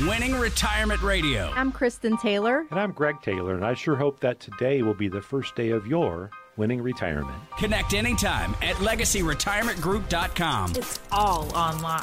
Winning Retirement Radio. I'm Kristin Taylor. And I'm Greg Taylor, and I sure hope that today will be the first day of your winning retirement. Connect anytime at legacyretirementgroup.com. It's all online.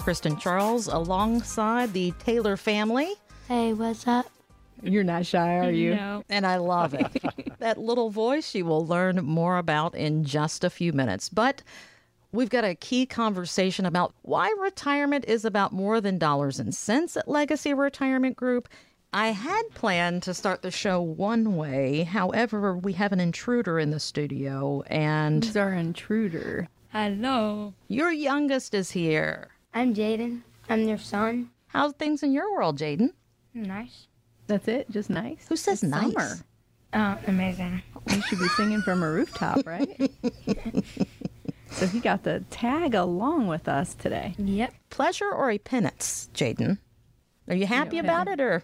Kristen Charles alongside the Taylor family. Hey, what's up? You're not shy, are you? No. And I love it. that little voice you will learn more about in just a few minutes. But we've got a key conversation about why retirement is about more than dollars and cents at Legacy Retirement Group. I had planned to start the show one way. However, we have an intruder in the studio, and Who's our intruder? Hello. your youngest is here. I'm Jaden. I'm their son. How's things in your world, Jaden? Nice. That's it? Just nice? Who says It's nice? Summer. Oh, amazing. You should be singing from a rooftop, right? so he got the tag along with us today. Yep. Pleasure or a penance, Jaden? Are you happy Yeah. about it or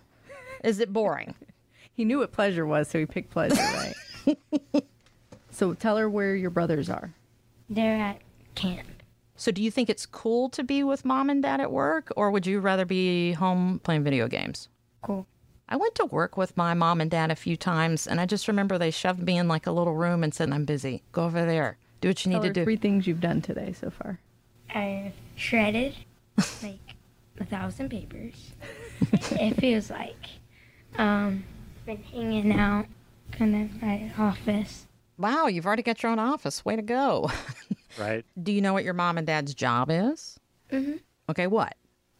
is it boring? He knew what pleasure was, so he picked pleasure, right? so tell her where your brothers are. They're at camp. So, do you think it's cool to be with mom and dad at work, or would you rather be home playing video games? Cool. I went to work with my mom and dad a few times, and I just remember they shoved me in like a little room and said, I'm busy. Go over there. Do what you Tell need her to do. three things you've done today so far. I've shredded like a thousand papers. it feels like. Um, been hanging out kind of at office. Wow, you've already got your own office. Way to go. Right? do you know what your mom and dad's job is? Mhm. Okay, what?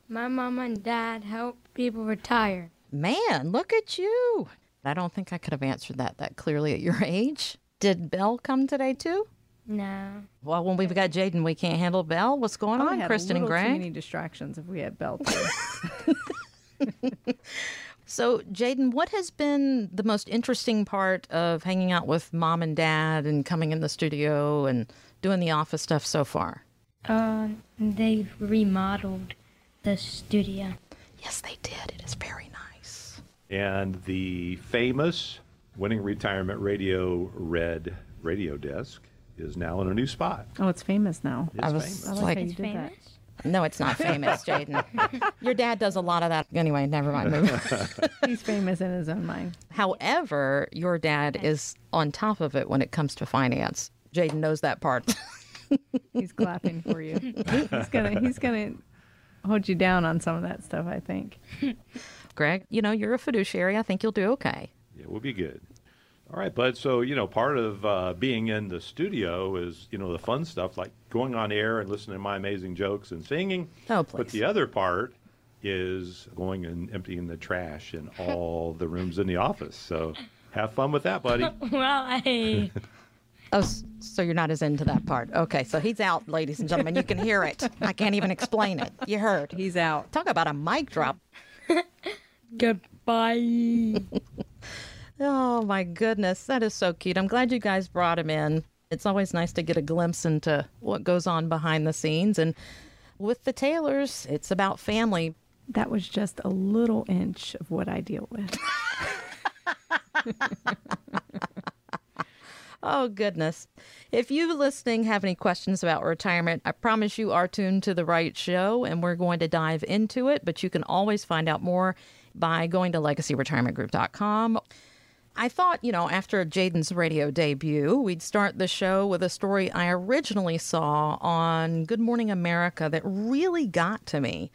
My mom and dad help people retire. Man, look at you. I don't think I could have answered that that clearly at your age. Did Belle come today too? No. Well, when we've got Jaden, we can't handle Belle. What's going I on, Kristen a and little too many distractions if we had Belle too. So, Jaden, what has been the most interesting part of hanging out with mom and dad and coming in the studio and doing the office stuff so far? Uh, they've remodeled the studio. Yes, they did. It is very nice. And the famous winning retirement radio red radio desk is now in a new spot. oh, it's famous now. It's I was famous. I like, like, how you It's did famous. no, it's not famous, Jaden. Your dad does a lot of that. Anyway, never mind. Move on. that. He's famous in his own mind. However, your dad is on top of it when it comes to finance. Jaden knows that part. He's clapping for you. He's gonna he's gonna hold you down on some of that stuff, I think. Greg, you know, you're a fiduciary. I think you'll do okay. Yeah, we'll be good. All right, bud. So, you know, part of uh, being in the studio is, you know, the fun stuff like going on air and listening to my amazing jokes and singing. Oh, please. But the other part is going and emptying the trash in all the rooms in the office. So have fun with that, buddy. Well, I. Oh, so you're not as into that part. Okay, so he's out, ladies and gentlemen. You can hear it. I can't even explain it. You heard. He's out. Talk about a mic drop. Goodbye. Oh my goodness, that is so cute. I'm glad you guys brought him in. It's always nice to get a glimpse into what goes on behind the scenes. And with the Taylors, it's about family. That was just a little inch of what I deal with. Oh, goodness. If you listening have any questions about retirement, I promise you are tuned to the right show and we're going to dive into it. But you can always find out more by going to legacyretirementgroup.com. I thought, you know, after Jaden's radio debut, we'd start the show with a story I originally saw on Good Morning America that really got to me.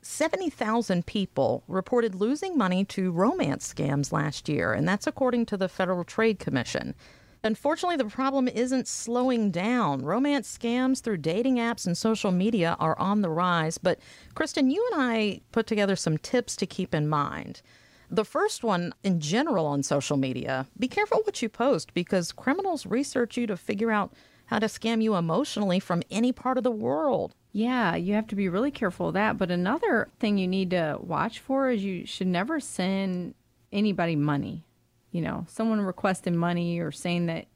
70,000 people reported losing money to romance scams last year, and that's according to the Federal Trade Commission. Unfortunately, the problem isn't slowing down. Romance scams through dating apps and social media are on the rise. But, Kristen, you and I put together some tips to keep in mind. The first one, in general, on social media be careful what you post because criminals research you to figure out how to scam you emotionally from any part of the world. Yeah, you have to be really careful of that. But another thing you need to watch for is you should never send anybody money. You know, someone requesting money or saying that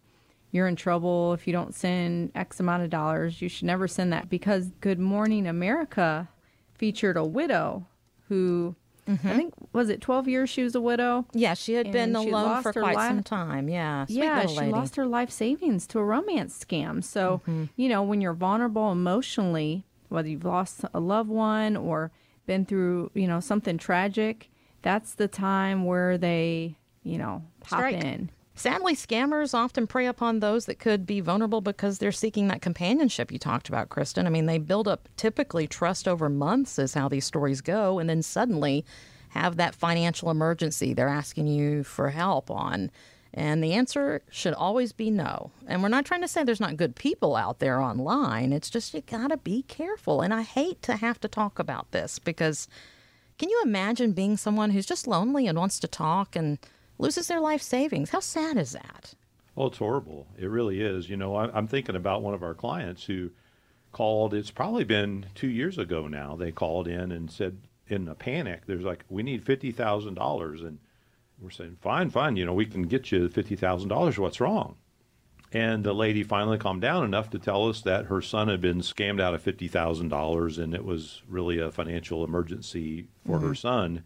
you're in trouble if you don't send X amount of dollars. You should never send that because Good Morning America featured a widow who Mm-hmm. I think was it 12 years she was a widow. Yeah, she had been alone for quite li- some time. Yeah, yeah, she lady. lost her life savings to a romance scam. So, mm-hmm. you know, when you're vulnerable emotionally, whether you've lost a loved one or been through, you know, something tragic, that's the time where they, you know, pop Strike. in. Sadly, scammers often prey upon those that could be vulnerable because they're seeking that companionship you talked about, Kristen. I mean, they build up typically trust over months, is how these stories go, and then suddenly have that financial emergency they're asking you for help on. And the answer should always be no. And we're not trying to say there's not good people out there online. It's just you got to be careful. And I hate to have to talk about this because can you imagine being someone who's just lonely and wants to talk and loses their life savings? How sad is that? Well, it's horrible. It really is. You know, I, I'm thinking about one of our clients who called. It's probably been two years ago now. They called in and said, in a panic, there's like, we need fifty thousand dollars, and we're saying, fine, fine. You know, we can get you fifty thousand dollars. What's wrong? And the lady finally calmed down enough to tell us that her son had been scammed out of fifty thousand dollars, and it was really a financial emergency for her son.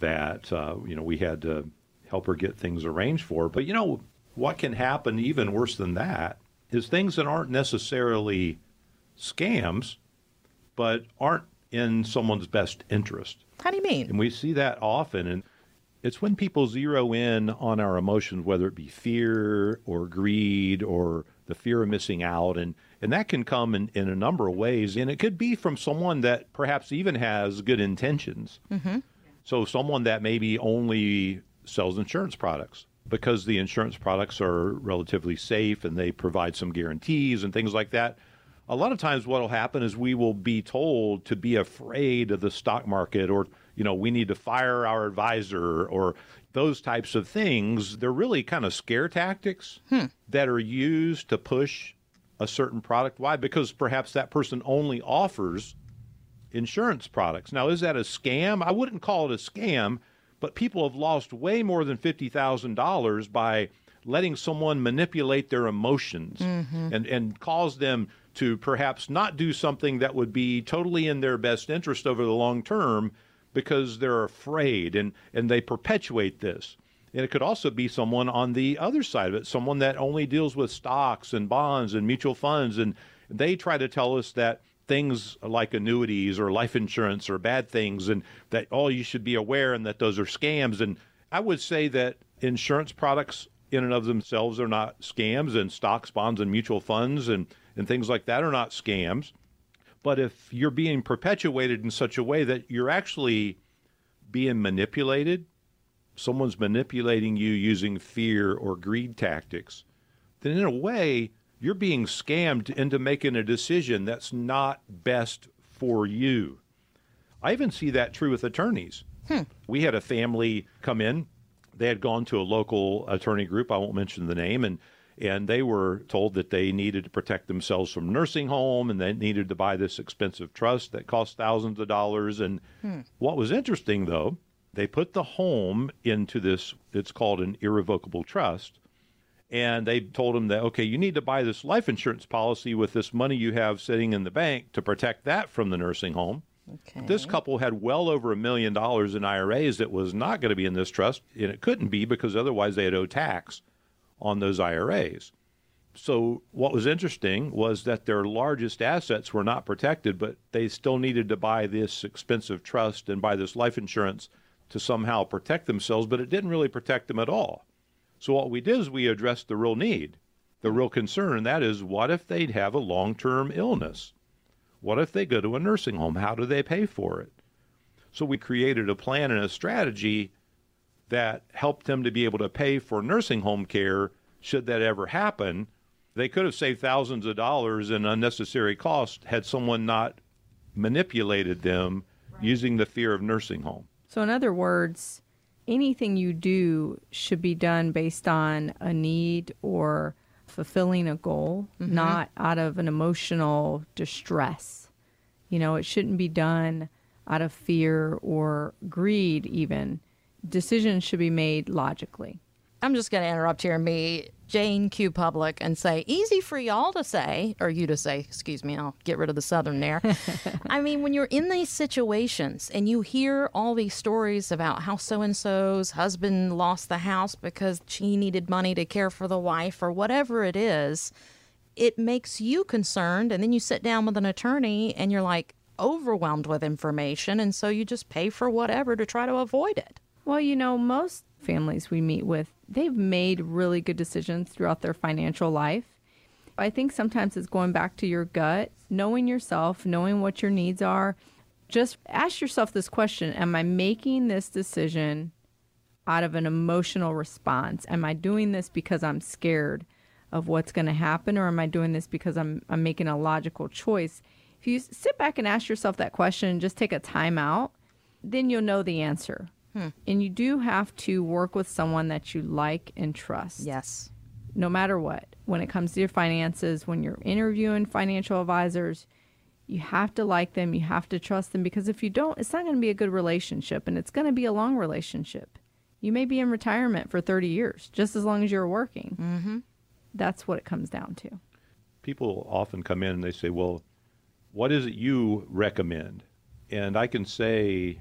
That uh, you know we had to help her get things arranged for. But you know what can happen even worse than that is things that aren't necessarily scams, but aren't in someone's best interest. How do you mean? And we see that often. And it's when people zero in on our emotions, whether it be fear or greed or the fear of missing out. And, and that can come in, in a number of ways. And it could be from someone that perhaps even has good intentions. Mm-hmm. So, someone that maybe only sells insurance products because the insurance products are relatively safe and they provide some guarantees and things like that. A lot of times, what will happen is we will be told to be afraid of the stock market or, you know, we need to fire our advisor or those types of things. They're really kind of scare tactics hmm. that are used to push a certain product. Why? Because perhaps that person only offers insurance products. Now, is that a scam? I wouldn't call it a scam, but people have lost way more than $50,000 by letting someone manipulate their emotions mm-hmm. and, and cause them to perhaps not do something that would be totally in their best interest over the long term because they're afraid and, and they perpetuate this. And it could also be someone on the other side of it, someone that only deals with stocks and bonds and mutual funds. And they try to tell us that things like annuities or life insurance are bad things and that, oh, you should be aware and that those are scams. And I would say that insurance products in and of themselves are not scams, and stocks, bonds, and mutual funds and, and things like that are not scams. But if you're being perpetuated in such a way that you're actually being manipulated, someone's manipulating you using fear or greed tactics, then in a way, you're being scammed into making a decision that's not best for you. I even see that true with attorneys. Hmm. We had a family come in. They had gone to a local attorney group. I won't mention the name, and and they were told that they needed to protect themselves from nursing home, and they needed to buy this expensive trust that cost thousands of dollars. And hmm. what was interesting, though, they put the home into this. It's called an irrevocable trust, and they told him that okay, you need to buy this life insurance policy with this money you have sitting in the bank to protect that from the nursing home. Okay. This couple had well over a million dollars in IRAs that was not going to be in this trust, and it couldn't be because otherwise they'd owe tax on those IRAs. So, what was interesting was that their largest assets were not protected, but they still needed to buy this expensive trust and buy this life insurance to somehow protect themselves, but it didn't really protect them at all. So, what we did is we addressed the real need, the real concern, and that is what if they'd have a long term illness? What if they go to a nursing home? How do they pay for it? So we created a plan and a strategy that helped them to be able to pay for nursing home care should that ever happen. They could have saved thousands of dollars in unnecessary cost had someone not manipulated them using the fear of nursing home. So, in other words, anything you do should be done based on a need or fulfilling a goal, mm-hmm. not out of an emotional distress. You know, it shouldn't be done out of fear or greed, even. Decisions should be made logically. I'm just going to interrupt here and be Jane Q Public and say, easy for y'all to say, or you to say, excuse me, I'll get rid of the Southern there. I mean, when you're in these situations and you hear all these stories about how so and so's husband lost the house because she needed money to care for the wife or whatever it is, it makes you concerned. And then you sit down with an attorney and you're like, overwhelmed with information, and so you just pay for whatever to try to avoid it. Well, you know, most families we meet with, they've made really good decisions throughout their financial life. I think sometimes it's going back to your gut, knowing yourself, knowing what your needs are. Just ask yourself this question Am I making this decision out of an emotional response? Am I doing this because I'm scared of what's going to happen, or am I doing this because I'm, I'm making a logical choice? If you sit back and ask yourself that question just take a time out, then you'll know the answer. And you do have to work with someone that you like and trust Yes. no matter what. When it comes to your finances, when you're interviewing financial advisors, you have to like them, you have to trust them because if you don't, it's not going to be a good relationship and it's going to be a long relationship. You may be in retirement for 30 years, just as long as you're working. Mm-hmm. That's what it comes down to. people often come in and they say, Well, what is it you recommend? And I can say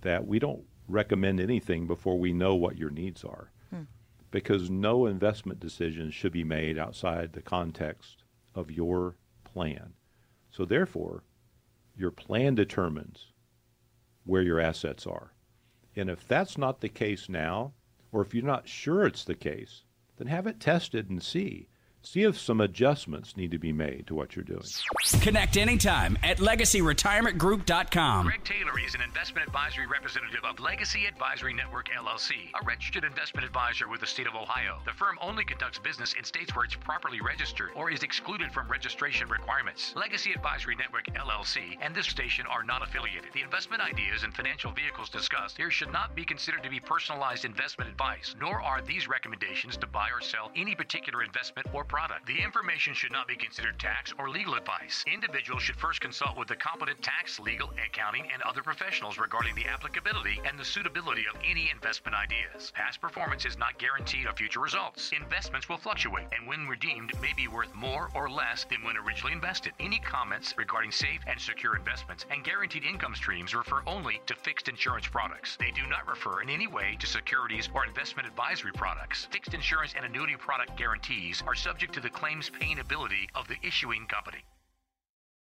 that we don't recommend anything before we know what your needs are. Hmm. Because no investment decision should be made outside the context of your plan. So, therefore, your plan determines where your assets are. And if that's not the case now, or if you're not sure it's the case, then have it tested and see. See if some adjustments need to be made to what you're doing. Connect anytime at legacyretirementgroup.com. Greg Taylor is an investment advisory representative of Legacy Advisory Network LLC, a registered investment advisor with the state of Ohio. The firm only conducts business in states where it's properly registered or is excluded from registration requirements. Legacy Advisory Network LLC and this station are not affiliated. The investment ideas and financial vehicles discussed here should not be considered to be personalized investment advice, nor are these recommendations to buy or sell any particular investment or product. The information should not be considered tax or legal advice. Individuals should first consult with the competent tax, legal, accounting, and other professionals regarding the applicability and the suitability of any investment ideas. Past performance is not guaranteed of future results. Investments will fluctuate and when redeemed may be worth more or less than when originally invested. Any comments regarding safe and secure investments and guaranteed income streams refer only to fixed insurance products. They do not refer in any way to securities or investment advisory products. Fixed insurance and annuity product guarantees are subject to the claims paying ability of the issuing company.